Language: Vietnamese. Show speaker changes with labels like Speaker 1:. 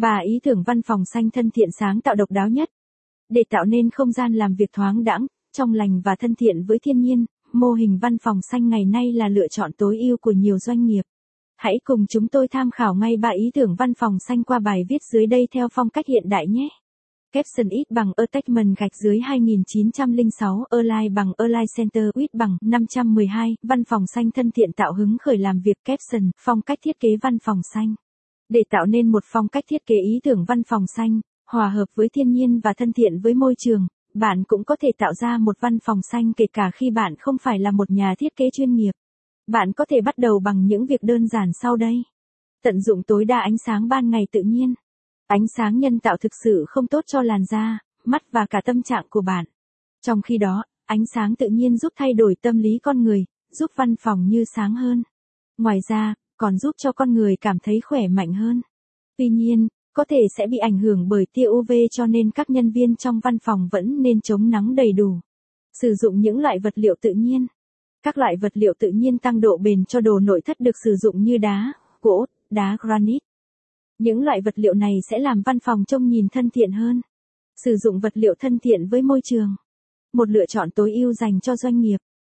Speaker 1: và ý tưởng văn phòng xanh thân thiện sáng tạo độc đáo nhất. Để tạo nên không gian làm việc thoáng đãng, trong lành và thân thiện với thiên nhiên, mô hình văn phòng xanh ngày nay là lựa chọn tối ưu của nhiều doanh nghiệp. Hãy cùng chúng tôi tham khảo ngay ba ý tưởng văn phòng xanh qua bài viết dưới đây theo phong cách hiện đại nhé. Capson ít bằng Attachment gạch dưới 2906, Align bằng Align Center ít bằng 512, văn phòng xanh thân thiện tạo hứng khởi làm việc Capson, phong cách thiết kế văn phòng xanh. Để tạo nên một phong cách thiết kế ý tưởng văn phòng xanh, hòa hợp với thiên nhiên và thân thiện với môi trường, bạn cũng có thể tạo ra một văn phòng xanh kể cả khi bạn không phải là một nhà thiết kế chuyên nghiệp. Bạn có thể bắt đầu bằng những việc đơn giản sau đây. Tận dụng tối đa ánh sáng ban ngày tự nhiên. Ánh sáng nhân tạo thực sự không tốt cho làn da, mắt và cả tâm trạng của bạn. Trong khi đó, ánh sáng tự nhiên giúp thay đổi tâm lý con người, giúp văn phòng như sáng hơn. Ngoài ra, còn giúp cho con người cảm thấy khỏe mạnh hơn. Tuy nhiên, có thể sẽ bị ảnh hưởng bởi tia UV cho nên các nhân viên trong văn phòng vẫn nên chống nắng đầy đủ. Sử dụng những loại vật liệu tự nhiên. Các loại vật liệu tự nhiên tăng độ bền cho đồ nội thất được sử dụng như đá, gỗ, đá granite. Những loại vật liệu này sẽ làm văn phòng trông nhìn thân thiện hơn. Sử dụng vật liệu thân thiện với môi trường. Một lựa chọn tối ưu dành cho doanh nghiệp.